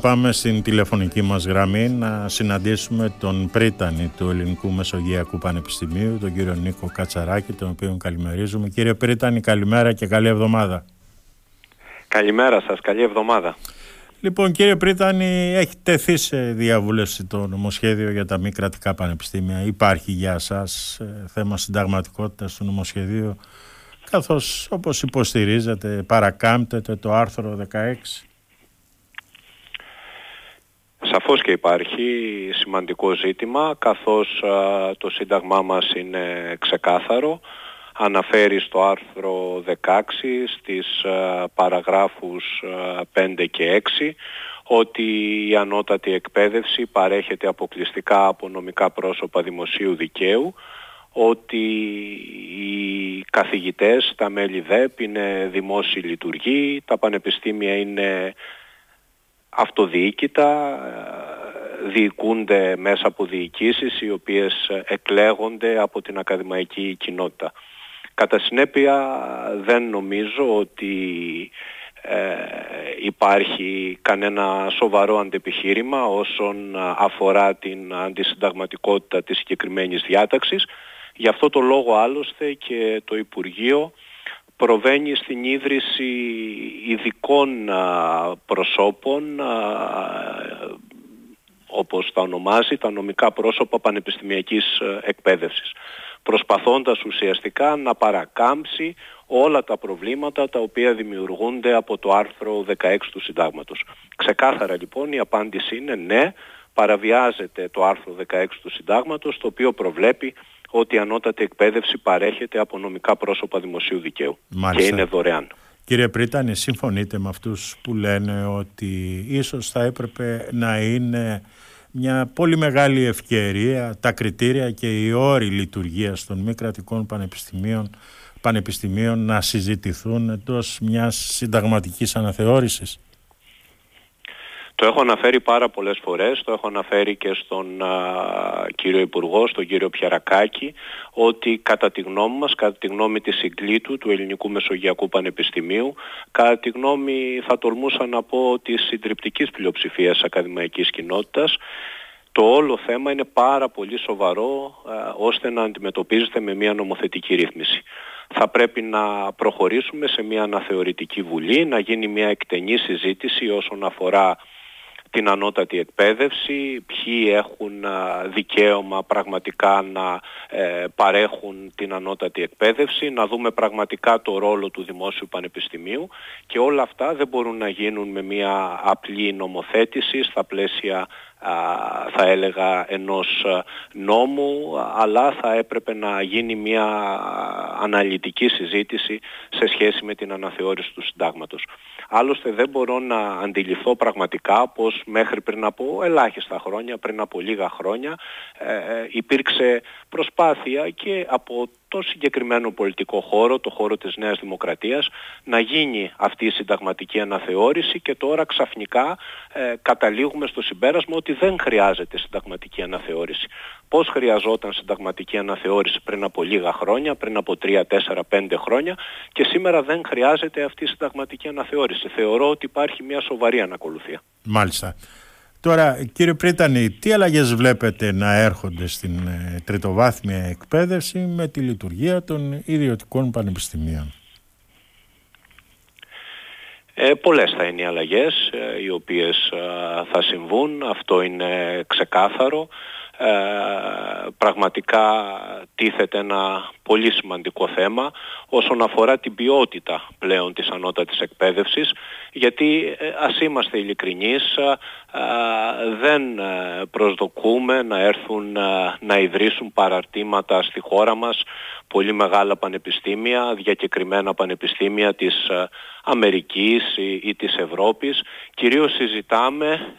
Πάμε στην τηλεφωνική μας γραμμή να συναντήσουμε τον πρίτανη του Ελληνικού Μεσογειακού Πανεπιστημίου, τον κύριο Νίκο Κατσαράκη, τον οποίο καλημερίζουμε. Κύριε Πρίτανη, καλημέρα και καλή εβδομάδα. Καλημέρα σας, καλή εβδομάδα. Λοιπόν κύριε Πρίτανη, έχει τεθεί σε διαβούλευση το νομοσχέδιο για τα μη κρατικά πανεπιστήμια. Υπάρχει για σας ε, θέμα συνταγματικότητας του νομοσχεδίου, καθώς όπως υποστηρίζετε παρακάμπτεται το άρθρο 16. Σαφώς και υπάρχει σημαντικό ζήτημα, καθώς το Σύνταγμά μας είναι ξεκάθαρο. Αναφέρει στο άρθρο 16 στις α, παραγράφους 5 και 6 ότι η ανώτατη εκπαίδευση παρέχεται αποκλειστικά από νομικά πρόσωπα δημοσίου δικαίου, ότι οι καθηγητές, τα μέλη ΔΕΠ είναι δημόσιοι λειτουργοί, τα πανεπιστήμια είναι αυτοδιοίκητα, διοικούνται μέσα από διοικήσεις οι οποίες εκλέγονται από την ακαδημαϊκή κοινότητα. Κατά συνέπεια δεν νομίζω ότι ε, υπάρχει κανένα σοβαρό αντεπιχείρημα όσον αφορά την αντισυνταγματικότητα της συγκεκριμένης διάταξης. Γι' αυτό το λόγο άλλωστε και το Υπουργείο προβαίνει στην ίδρυση ειδικών προσώπων όπως τα ονομάζει τα νομικά πρόσωπα πανεπιστημιακής ε, εκπαίδευσης προσπαθώντας ουσιαστικά να παρακάμψει όλα τα προβλήματα τα οποία δημιουργούνται από το άρθρο 16 του Συντάγματος. Ξεκάθαρα λοιπόν η απάντηση είναι ναι, παραβιάζεται το άρθρο 16 του Συντάγματος το οποίο προβλέπει ότι η ανώτατη εκπαίδευση παρέχεται από νομικά πρόσωπα δημοσίου δικαίου και είναι δωρεάν. Κύριε Πρίτανη, συμφωνείτε με αυτούς που λένε ότι ίσως θα έπρεπε να είναι μια πολύ μεγάλη ευκαιρία τα κριτήρια και οι όροι λειτουργίας των μη κρατικών πανεπιστημίων, πανεπιστημίων να συζητηθούν εντός μιας συνταγματικής αναθεώρησης; Το έχω αναφέρει πάρα πολλές φορές, το έχω αναφέρει και στον κύριο Υπουργό, στον κύριο Πιαρακάκη, ότι κατά τη γνώμη μας, κατά τη γνώμη της συγκλήτου του Ελληνικού Μεσογειακού Πανεπιστημίου, κατά τη γνώμη θα τολμούσα να πω της συντριπτικής πλειοψηφίας ακαδημαϊκής κοινότητας, το όλο θέμα είναι πάρα πολύ σοβαρό ώστε να αντιμετωπίζεται με μια νομοθετική ρύθμιση. Θα πρέπει να προχωρήσουμε σε μια αναθεωρητική βουλή, να γίνει μια εκτενή συζήτηση όσον αφορά την ανώτατη εκπαίδευση, ποιοι έχουν δικαίωμα πραγματικά να ε, παρέχουν την ανώτατη εκπαίδευση, να δούμε πραγματικά το ρόλο του Δημόσιου Πανεπιστημίου και όλα αυτά δεν μπορούν να γίνουν με μια απλή νομοθέτηση στα πλαίσια θα έλεγα ενός νόμου αλλά θα έπρεπε να γίνει μια αναλυτική συζήτηση σε σχέση με την αναθεώρηση του συντάγματος. Άλλωστε δεν μπορώ να αντιληφθώ πραγματικά πως μέχρι πριν από ελάχιστα χρόνια, πριν από λίγα χρόνια ε, ε υπήρξε προσπάθεια και από το συγκεκριμένο πολιτικό χώρο, το χώρο της Νέας Δημοκρατίας, να γίνει αυτή η συνταγματική αναθεώρηση και τώρα ξαφνικά ε, καταλήγουμε στο συμπέρασμα ότι δεν χρειάζεται συνταγματική αναθεώρηση. Πώς χρειαζόταν συνταγματική αναθεώρηση πριν από λίγα χρόνια, πριν από 3, 4, 5 χρόνια και σήμερα δεν χρειάζεται αυτή η συνταγματική αναθεώρηση. Θεωρώ ότι υπάρχει μια σοβαρή ανακολουθία. Μάλιστα. Τώρα, κύριε Πρίτανη, τι αλλαγές βλέπετε να έρχονται στην ε, τριτοβάθμια εκπαίδευση με τη λειτουργία των ιδιωτικών πανεπιστημίων; Ε, πολλές θα είναι οι αλλαγές ε, οι οποίες ε, θα συμβούν, αυτό είναι ξεκάθαρο. πραγματικά τίθεται ένα πολύ σημαντικό θέμα όσον αφορά την ποιότητα πλέον της ανώτατης εκπαίδευσης γιατί ε, ας είμαστε ειλικρινείς δεν ε, προσδοκούμε να έρθουν να ιδρύσουν παραρτήματα στη χώρα μας πολύ μεγάλα πανεπιστήμια, διακεκριμένα πανεπιστήμια της ε, Αμερικής ή της Ευρώπης. Κυρίως συζητάμε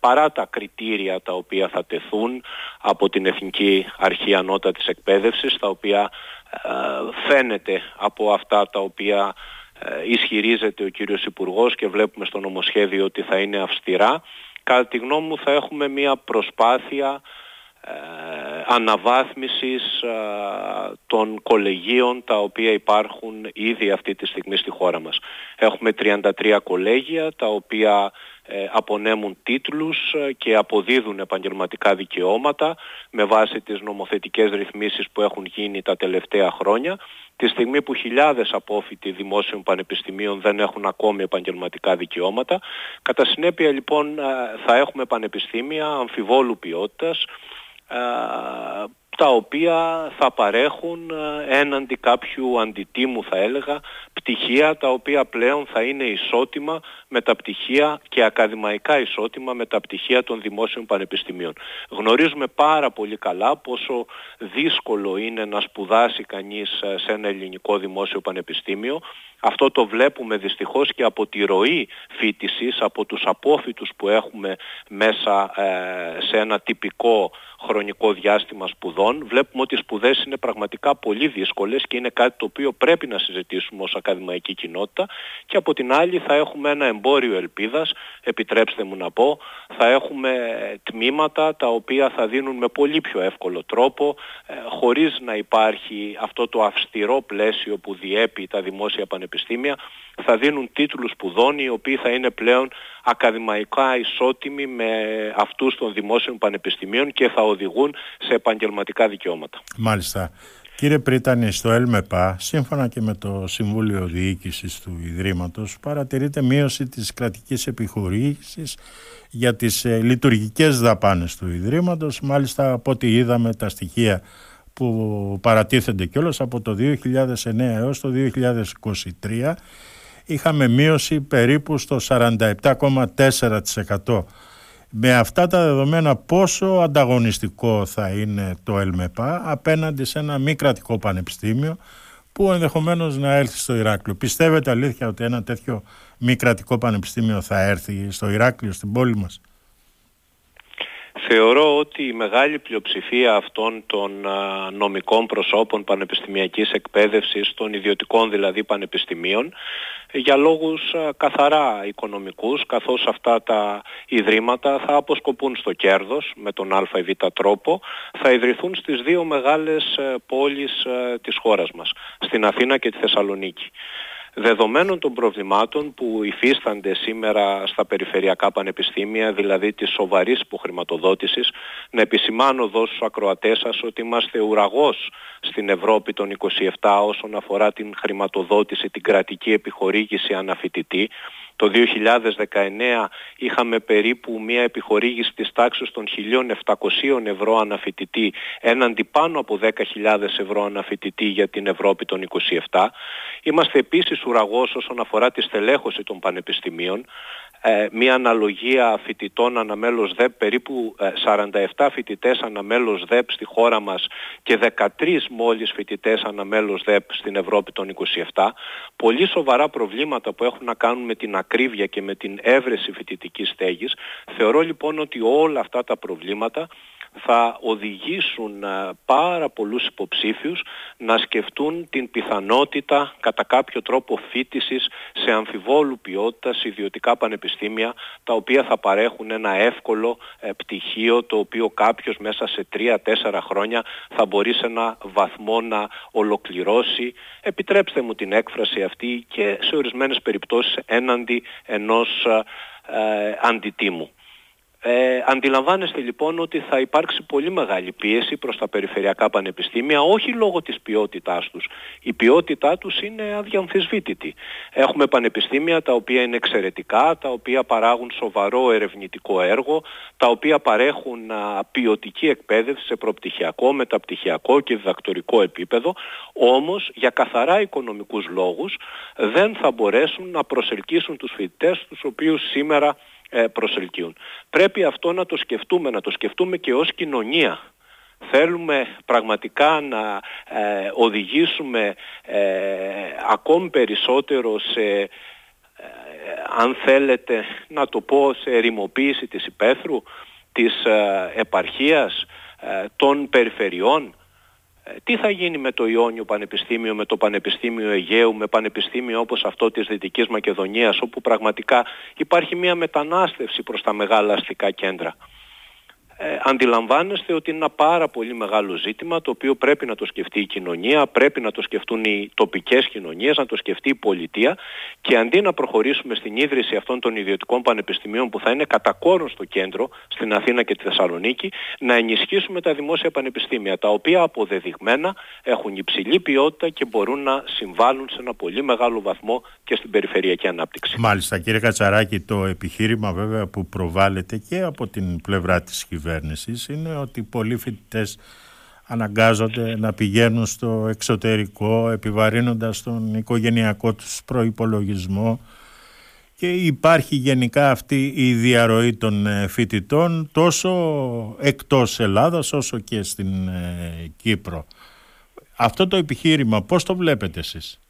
παρά τα κριτήρια τα οποία θα τεθούν από την Εθνική Αρχή Ανώτατης Εκπαίδευσης, τα οποία φαίνεται από αυτά τα οποία ε, ισχυρίζεται ο κύριος Υπουργός και βλέπουμε στο νομοσχέδιο ότι θα είναι αυστηρά. Κατά τη γνώμη μου θα έχουμε μια προσπάθεια ε, αναβάθμισης ε, των κολεγίων τα οποία υπάρχουν ήδη αυτή τη στιγμή στη χώρα μας. Έχουμε 33 κολέγια τα οποία ε, απονέμουν τίτλους ε, και αποδίδουν επαγγελματικά δικαιώματα με βάση τις νομοθετικές ρυθμίσεις που έχουν γίνει τα τελευταία χρόνια. Τη στιγμή που χιλιάδες απόφοιτοι δημόσιων πανεπιστημίων δεν έχουν ακόμη επαγγελματικά δικαιώματα. Κατά συνέπεια λοιπόν θα έχουμε πανεπιστήμια αμφιβόλου ποιότητας τα οποία θα παρέχουν ε, έναντι κάποιου αντιτίμου θα έλεγα πτυχία τα οποία πλέον θα είναι ισότιμα με τα πτυχία και ακαδημαϊκά ισότιμα με τα πτυχία των δημόσιων πανεπιστημίων. Γνωρίζουμε πάρα πολύ καλά πόσο δύσκολο είναι να σπουδάσει κανείς ε, σε ένα ελληνικό δημόσιο πανεπιστήμιο. Αυτό το βλέπουμε δυστυχώς και από τη ροή φοιτησης, από τους απόφοιτους που έχουμε μέσα ε, σε ένα τυπικό χρονικό διάστημα σπουδών. Βλέπουμε ότι οι σπουδές είναι πραγματικά πολύ δύσκολες και είναι κάτι το οποίο πρέπει να συζητήσουμε ως ακαδημαϊκή κοινότητα και από την άλλη θα έχουμε ένα εμπόριο ελπίδας, επιτρέψτε μου να πω, θα έχουμε τμήματα τα οποία θα δίνουν με πολύ πιο εύκολο τρόπο ε, χωρίς να υπάρχει αυτό το αυστηρό πλαίσιο που διέπει τα δημόσια πανεπιστήμια θα δίνουν τίτλους σπουδών οι οποίοι θα είναι πλέον ακαδημαϊκά ισότιμοι με αυτούς των δημόσιων πανεπιστημίων και θα οδηγούν σε επαγγελματικά δικαιώματα. Μάλιστα. Κύριε Πρίτανη, στο ΕΛΜΕΠΑ, σύμφωνα και με το Συμβούλιο Διοίκησης του Ιδρύματος, παρατηρείται μείωση της κρατικής επιχορήγησης για τις ε, λειτουργικές δαπάνες του Ιδρύματος. Μάλιστα, από ό,τι είδαμε τα στοιχεία που παρατίθενται κιόλας από το 2009 έως το 2023 είχαμε μείωση περίπου στο 47,4%. Με αυτά τα δεδομένα πόσο ανταγωνιστικό θα είναι το ΕΛΜΕΠΑ απέναντι σε ένα μη κρατικό πανεπιστήμιο που ενδεχομένως να έλθει στο Ηράκλειο; Πιστεύετε αλήθεια ότι ένα τέτοιο μη κρατικό πανεπιστήμιο θα έρθει στο Ηράκλειο, στην πόλη μας; Θεωρώ ότι η μεγάλη πλειοψηφία αυτών των νομικών προσώπων πανεπιστημιακής εκπαίδευσης, των ιδιωτικών δηλαδή πανεπιστημίων, για λόγους καθαρά οικονομικούς, καθώς αυτά τα ιδρύματα θα αποσκοπούν στο κέρδος με τον α ή β τρόπο, θα ιδρυθούν στις δύο μεγάλες ε, πόλεις ε, της χώρας μας, στην Αθήνα και τη Θεσσαλονίκη. Δεδομένων των προβλημάτων που υφίστανται σήμερα στα περιφερειακά πανεπιστήμια, δηλαδή της σοβαρής υποχρηματοδότησης, να επισημάνω εδώ στους ακροατές σας ότι είμαστε ουραγός στην Ευρώπη των 27 όσον αφορά την χρηματοδότηση, την κρατική επιχορήγηση αναφοιτητή. Το 2019 είχαμε περίπου μια επιχορήγηση της τάξης των 1.700 ευρώ αναφοιτητή έναντι πάνω από 10.000 ευρώ αναφοιτητή για την Ευρώπη των 27. Είμαστε επίσης ουραγός όσον αφορά τη στελέχωση των πανεπιστημίων ε, μια αναλογία φοιτητών αναμέλος ΔΕΠ, περίπου 47 ε, φοιτητές αναμέλος ΔΕΠ στη χώρα μας και 13 μόλις φοιτητές αναμέλος ΔΕΠ στην Ευρώπη των 27. Πολύ σοβαρά προβλήματα που έχουν να κάνουν με την ακρίβεια και με την έβρεση φοιτητικής στέγης. Θεωρώ λοιπόν ότι όλα αυτά τα προβλήματα θα οδηγήσουν ε, πάρα πολλούς υποψήφιους να σκεφτούν την πιθανότητα κατά κάποιο τρόπο φίτησης σε αμφιβόλου ποιότητας ιδιωτικά πανεπιστήμια τα οποία θα παρέχουν ένα εύκολο ε, πτυχίο το οποίο κάποιος μέσα σε τρία-τέσσερα χρόνια θα μπορεί σε ένα βαθμό να ολοκληρώσει επιτρέψτε μου την έκφραση αυτή και σε ορισμένες περιπτώσεις έναντι ενός ε, αντιτίμου. Ε, αντιλαμβάνεστε λοιπόν ότι θα υπάρξει πολύ μεγάλη πίεση προς τα περιφερειακά πανεπιστήμια, όχι λόγω της ποιότητάς τους. Η ποιότητά τους είναι αδιαμφισβήτητη. Έχουμε πανεπιστήμια τα οποία είναι εξαιρετικά, τα οποία παράγουν σοβαρό ερευνητικό έργο, τα οποία παρέχουν α, ποιοτική εκπαίδευση σε προπτυχιακό, μεταπτυχιακό και διδακτορικό επίπεδο, όμως για καθαρά οικονομικούς λόγους δεν θα μπορέσουν να προσελκύσουν τους φοιτητές τους οποίους σήμερα ε, προσελκύουν. Πρέπει αυτό να το σκεφτούμε, να το σκεφτούμε και ως κοινωνία. Θέλουμε πραγματικά να ε, οδηγήσουμε ε, ακόμη περισσότερο σε, αν θέλετε να το πω, σε ερημοποίηση της υπαίθρου, της επαρχίας, των περιφερειών. Ε, τι θα γίνει με το Ιόνιο Πανεπιστήμιο, με το Πανεπιστήμιο Αιγαίου, με πανεπιστήμιο όπως αυτό της Δυτικής Μακεδονίας, όπου πραγματικά υπάρχει μια μετανάστευση προς τα μεγάλα αστικά κέντρα; Ε, αντιλαμβάνεστε ότι είναι ένα πάρα πολύ μεγάλο ζήτημα το οποίο πρέπει να το σκεφτεί η κοινωνία, πρέπει να το σκεφτούν οι τοπικές κοινωνίες, να το σκεφτεί η πολιτεία και αντί να προχωρήσουμε στην ίδρυση αυτών των ιδιωτικών πανεπιστημίων που θα είναι κατά κόρον στο κέντρο, στην Αθήνα και τη Θεσσαλονίκη, να ενισχύσουμε τα δημόσια πανεπιστήμια, τα οποία αποδεδειγμένα έχουν υψηλή ποιότητα και μπορούν να συμβάλλουν σε ένα πολύ μεγάλο βαθμό και στην περιφερειακή ανάπτυξη. Μάλιστα κύριε Κατσαράκη, το επιχείρημα βέβαια που προβάλλεται και από την πλευρά της κυβέρνησης είναι ότι πολλοί φοιτητές αναγκάζονται να πηγαίνουν στο εξωτερικό επιβαρύνοντας τον οικογενειακό τους προϋπολογισμό και υπάρχει γενικά αυτή η διαρροή των ε, φοιτητών τόσο εκτός Ελλάδας όσο και στην ε, Κύπρο. Αυτό το επιχείρημα πώς το βλέπετε εσείς;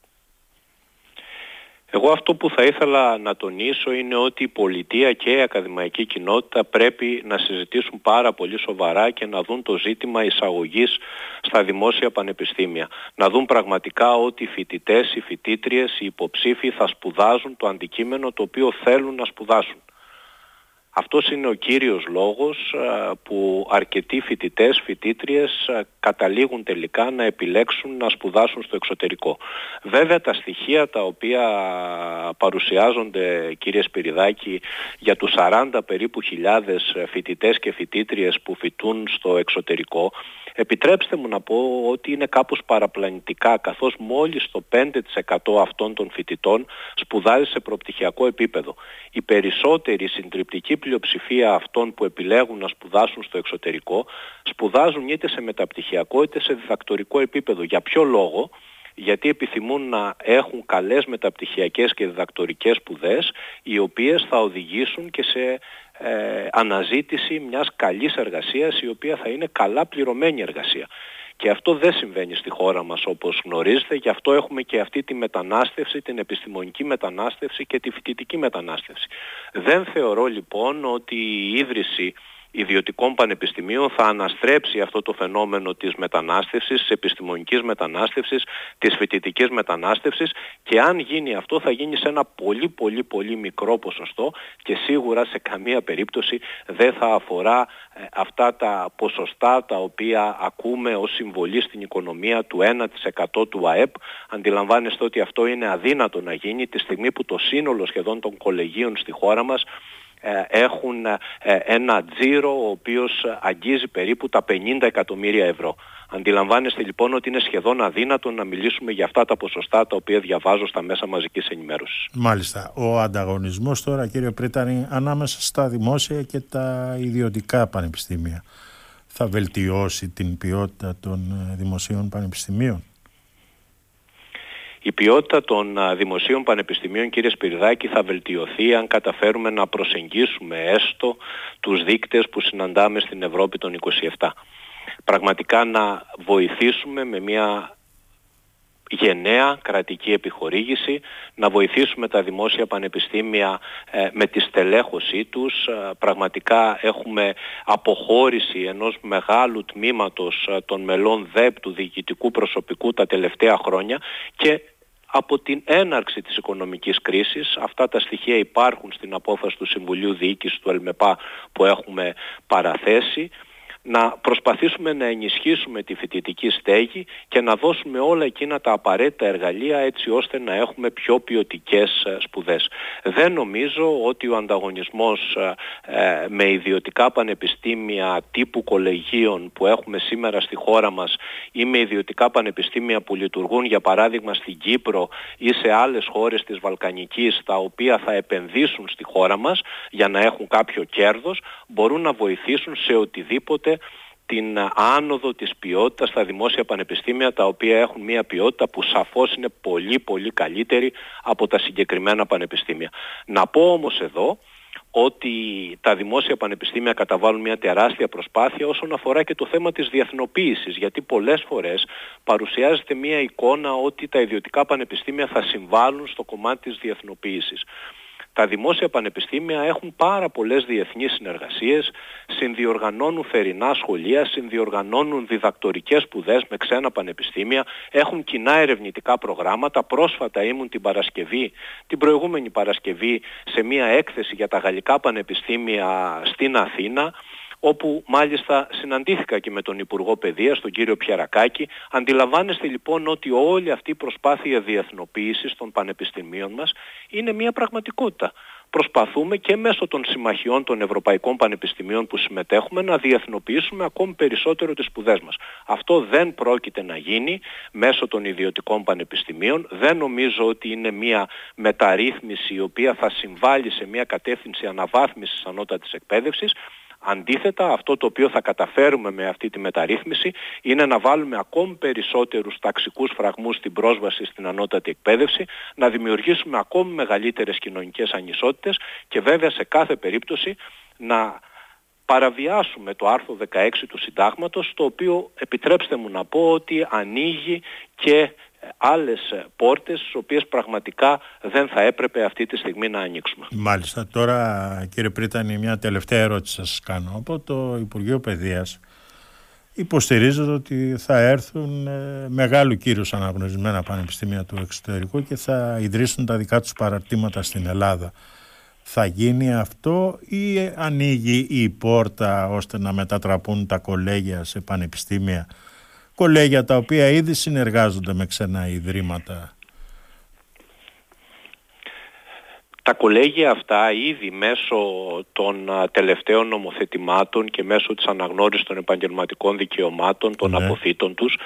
Εγώ αυτό που θα ήθελα να τονίσω είναι ότι η πολιτεία και η ακαδημαϊκή κοινότητα πρέπει να συζητήσουν πάρα πολύ σοβαρά και να δουν το ζήτημα εισαγωγής στα δημόσια πανεπιστήμια. Να δουν πραγματικά ότι οι φοιτητές, οι φοιτήτριες, οι υποψήφοι θα σπουδάζουν το αντικείμενο το οποίο θέλουν να σπουδάσουν. Αυτός είναι ο κύριος λόγος που αρκετοί φοιτητές, φοιτήτριες καταλήγουν τελικά να επιλέξουν να σπουδάσουν στο εξωτερικό. Βέβαια τα στοιχεία τα οποία παρουσιάζονται κύριε Σπυριδάκη για τους 40 περίπου χιλιάδες φοιτητές και φοιτήτριες που φοιτούν στο εξωτερικό επιτρέψτε μου να πω ότι είναι κάπως παραπλανητικά καθώς μόλις το 5% αυτών των φοιτητών σπουδάζει σε προπτυχιακό επίπεδο. Η περισσότερη συντριπτική πλειοψηφία αυτών που επιλέγουν να σπουδάσουν στο εξωτερικό σπουδάζουν είτε σε μεταπτυχιακό είτε σε διδακτορικό επίπεδο. Για ποιο λόγο; γιατί επιθυμούν να έχουν καλές μεταπτυχιακές και διδακτορικές σπουδές οι οποίες θα οδηγήσουν και σε ε, αναζήτηση μιας καλής εργασίας η οποία θα είναι καλά πληρωμένη εργασία. Και αυτό δεν συμβαίνει στη χώρα μας όπως γνωρίζετε, γι' αυτό έχουμε και αυτή τη μετανάστευση, την επιστημονική μετανάστευση και τη φοιτητική μετανάστευση. Δεν θεωρώ λοιπόν ότι η ίδρυση ιδιωτικών πανεπιστημίων θα αναστρέψει αυτό το φαινόμενο της μετανάστευσης, της επιστημονικής μετανάστευσης, της φοιτητικής μετανάστευσης και αν γίνει αυτό θα γίνει σε ένα πολύ πολύ πολύ μικρό ποσοστό και σίγουρα σε καμία περίπτωση δεν θα αφορά ε, αυτά τα ποσοστά τα οποία ακούμε ως συμβολή στην οικονομία του 1% του ΑΕΠ. Αντιλαμβάνεστε ότι αυτό είναι αδύνατο να γίνει τη στιγμή που το σύνολο σχεδόν των κολεγίων στη χώρα μας ε, έχουν ε, ένα τζίρο ο οποίος αγγίζει περίπου τα 50 εκατομμύρια ευρώ. Αντιλαμβάνεστε λοιπόν ότι είναι σχεδόν αδύνατο να μιλήσουμε για αυτά τα ποσοστά τα οποία διαβάζω στα μέσα μαζικής ενημέρωσης. Μάλιστα. Ο ανταγωνισμός τώρα κύριε Πρίτανη ανάμεσα στα δημόσια και τα ιδιωτικά πανεπιστήμια θα βελτιώσει την ποιότητα των ε, δημοσίων πανεπιστημίων; Η ποιότητα των δημοσίων πανεπιστημίων, κύριε Σπυρδάκη, θα βελτιωθεί αν καταφέρουμε να προσεγγίσουμε έστω τους δείκτες που συναντάμε στην Ευρώπη των 27. Πραγματικά να βοηθήσουμε με μια γενναία κρατική επιχορήγηση, να βοηθήσουμε τα δημόσια πανεπιστήμια ε, με τη στελέχωσή τους. Ε, πραγματικά έχουμε αποχώρηση ενός μεγάλου τμήματος ε, των μελών ΔΕΠ του διοικητικού προσωπικού τα τελευταία χρόνια και από την έναρξη της οικονομικής κρίσης. Αυτά τα στοιχεία υπάρχουν στην απόφαση του Συμβουλίου Διοίκησης του ΕΛΜΕΠΑ που έχουμε παραθέσει να προσπαθήσουμε να ενισχύσουμε τη φοιτητική στέγη και να δώσουμε όλα εκείνα τα απαραίτητα εργαλεία έτσι ώστε να έχουμε πιο ποιοτικές ε, σπουδές. Δεν νομίζω ότι ο ανταγωνισμός ε, ε, με ιδιωτικά πανεπιστήμια τύπου κολεγίων που έχουμε σήμερα στη χώρα μας ή με ιδιωτικά πανεπιστήμια που λειτουργούν για παράδειγμα στην Κύπρο ή σε άλλες χώρες της Βαλκανικής τα οποία θα επενδύσουν στη χώρα μας για να έχουν κάποιο κέρδος μπορούν να βοηθήσουν σε οτιδήποτε την άνοδο της ποιότητας στα δημόσια πανεπιστήμια τα οποία έχουν μια ποιότητα που σαφώς είναι πολύ πολύ καλύτερη από τα συγκεκριμένα πανεπιστήμια. Να πω όμως εδώ ότι τα δημόσια πανεπιστήμια καταβάλουν μια τεράστια προσπάθεια όσον αφορά και το θέμα της διεθνοποίησης γιατί πολλές φορές παρουσιάζεται μια εικόνα ότι τα ιδιωτικά πανεπιστήμια θα συμβάλλουν στο κομμάτι της διεθνοποίησης τα δημόσια πανεπιστήμια έχουν πάρα πολλές διεθνείς συνεργασίες, συνδιοργανώνουν θερινά σχολεία, συνδιοργανώνουν διδακτορικές σπουδές με ξένα πανεπιστήμια, έχουν κοινά ερευνητικά προγράμματα. Πρόσφατα ήμουν την Παρασκευή, την προηγούμενη Παρασκευή, σε μια έκθεση για τα γαλλικά πανεπιστήμια στην Αθήνα, όπου μάλιστα συναντήθηκα και με τον Υπουργό Παιδείας, τον κύριο Πιερακάκη. Αντιλαμβάνεστε λοιπόν ότι όλη αυτή η προσπάθεια διεθνοποίησης των πανεπιστημίων μας είναι μια πραγματικότητα προσπαθούμε και μέσω των συμμαχιών των Ευρωπαϊκών Πανεπιστημίων που συμμετέχουμε να διεθνοποιήσουμε ακόμη περισσότερο τις σπουδές μας. Αυτό δεν πρόκειται να γίνει μέσω των ιδιωτικών πανεπιστημίων. Δεν νομίζω ότι είναι μια μεταρρύθμιση η οποία θα συμβάλλει σε μια κατεύθυνση αναβάθμισης ανώτατης εκπαίδευσης. Αντίθετα, αυτό το οποίο θα καταφέρουμε με αυτή τη μεταρρύθμιση είναι να βάλουμε ακόμη περισσότερους ταξικούς φραγμούς στην πρόσβαση στην ανώτατη εκπαίδευση, να δημιουργήσουμε ακόμη μεγαλύτερες κοινωνικές ανισότητες και βέβαια σε κάθε περίπτωση να παραβιάσουμε το άρθρο 16 του συντάγματος, το οποίο επιτρέψτε μου να πω ότι ανοίγει και άλλες πόρτες τις οποίες πραγματικά δεν θα έπρεπε αυτή τη στιγμή να ανοίξουμε. Μάλιστα. Τώρα κύριε Πρίτανη μια τελευταία ερώτηση σας κάνω. Από το Υπουργείο Παιδείας υποστηρίζεται ότι θα έρθουν ε, μεγάλου κύρους αναγνωρισμένα πανεπιστήμια του εξωτερικού και θα ιδρύσουν τα δικά τους παραρτήματα στην Ελλάδα. Θα γίνει αυτό ή ανοίγει η πόρτα ώστε να μετατραπούν τα κολέγια σε πανεπιστήμια κολέγια τα οποία ήδη συνεργάζονται με ξένα ιδρύματα. Τα κολέγια αυτά ήδη μέσω των τελευταίων νομοθετημάτων και μέσω της αναγνώρισης των επαγγελματικών δικαιωμάτων, των ναι. αποθήτων τους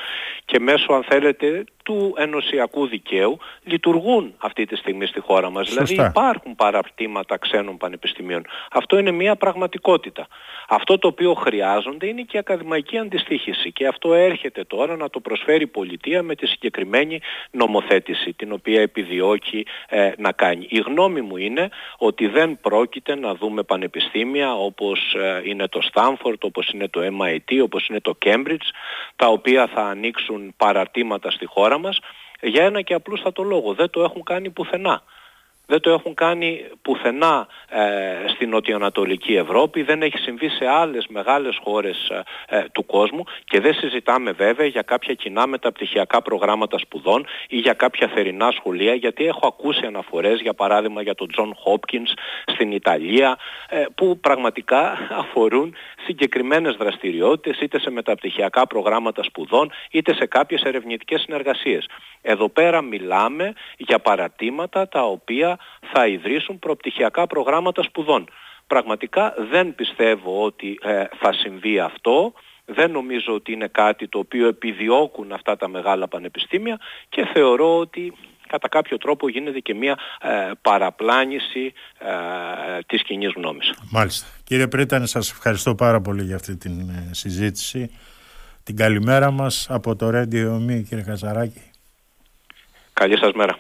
και μέσω αν θέλετε του ενωσιακού δικαίου λειτουργούν αυτή τη στιγμή στη χώρα μας. Δηλαδή υπάρχουν παραρτήματα ξένων πανεπιστημίων. Αυτό είναι μια πραγματικότητα. Αυτό το οποίο χρειάζονται είναι και η ακαδημαϊκή αντιστοίχηση και αυτό έρχεται τώρα να το προσφέρει η πολιτεία με τη συγκεκριμένη νομοθέτηση την οποία επιδιώκει ε, να κάνει. Η γνώμη μου είναι ότι δεν πρόκειται να δούμε πανεπιστήμια όπως ε, είναι το Στάνφορντ, όπως είναι το MIT, όπως είναι το Cambridge τα οποία θα ανοίξουν παραρτήματα στη χώρα μας για ένα και απλούστατο λόγο. Δεν το έχουν κάνει πουθενά δεν το έχουν κάνει πουθενά ε, στην νοτιοανατολική Ευρώπη, δεν έχει συμβεί σε άλλες μεγάλες χώρες ε, ε, του κόσμου και δεν συζητάμε βέβαια για κάποια κοινά μεταπτυχιακά προγράμματα σπουδών ή για κάποια θερινά σχολεία γιατί έχω ακούσει αναφορές για παράδειγμα για τον Τζονς Χόπκινς στην Ιταλία ε, που πραγματικά αφορούν συγκεκριμένες δραστηριότητες είτε σε μεταπτυχιακά προγράμματα σπουδών είτε σε κάποιες ερευνητικές συνεργασίες. Εδώ πέρα μιλάμε για παρατήματα τα οποία θα ιδρύσουν προπτυχιακά προγράμματα σπουδών. Πραγματικά δεν πιστεύω ότι ε, θα συμβεί αυτό. Δεν νομίζω ότι είναι κάτι το οποίο επιδιώκουν αυτά τα μεγάλα πανεπιστήμια και θεωρώ ότι κατά κάποιο τρόπο γίνεται και μια ε, παραπλάνηση ε, της κοινή γνώμης. Μάλιστα. Κύριε Πρίτανε, σας ευχαριστώ πάρα πολύ για αυτή την ε, συζήτηση. Την καλημέρα μας από το Radio Me, κύριε Χαζαράκη. Καλή σας μέρα.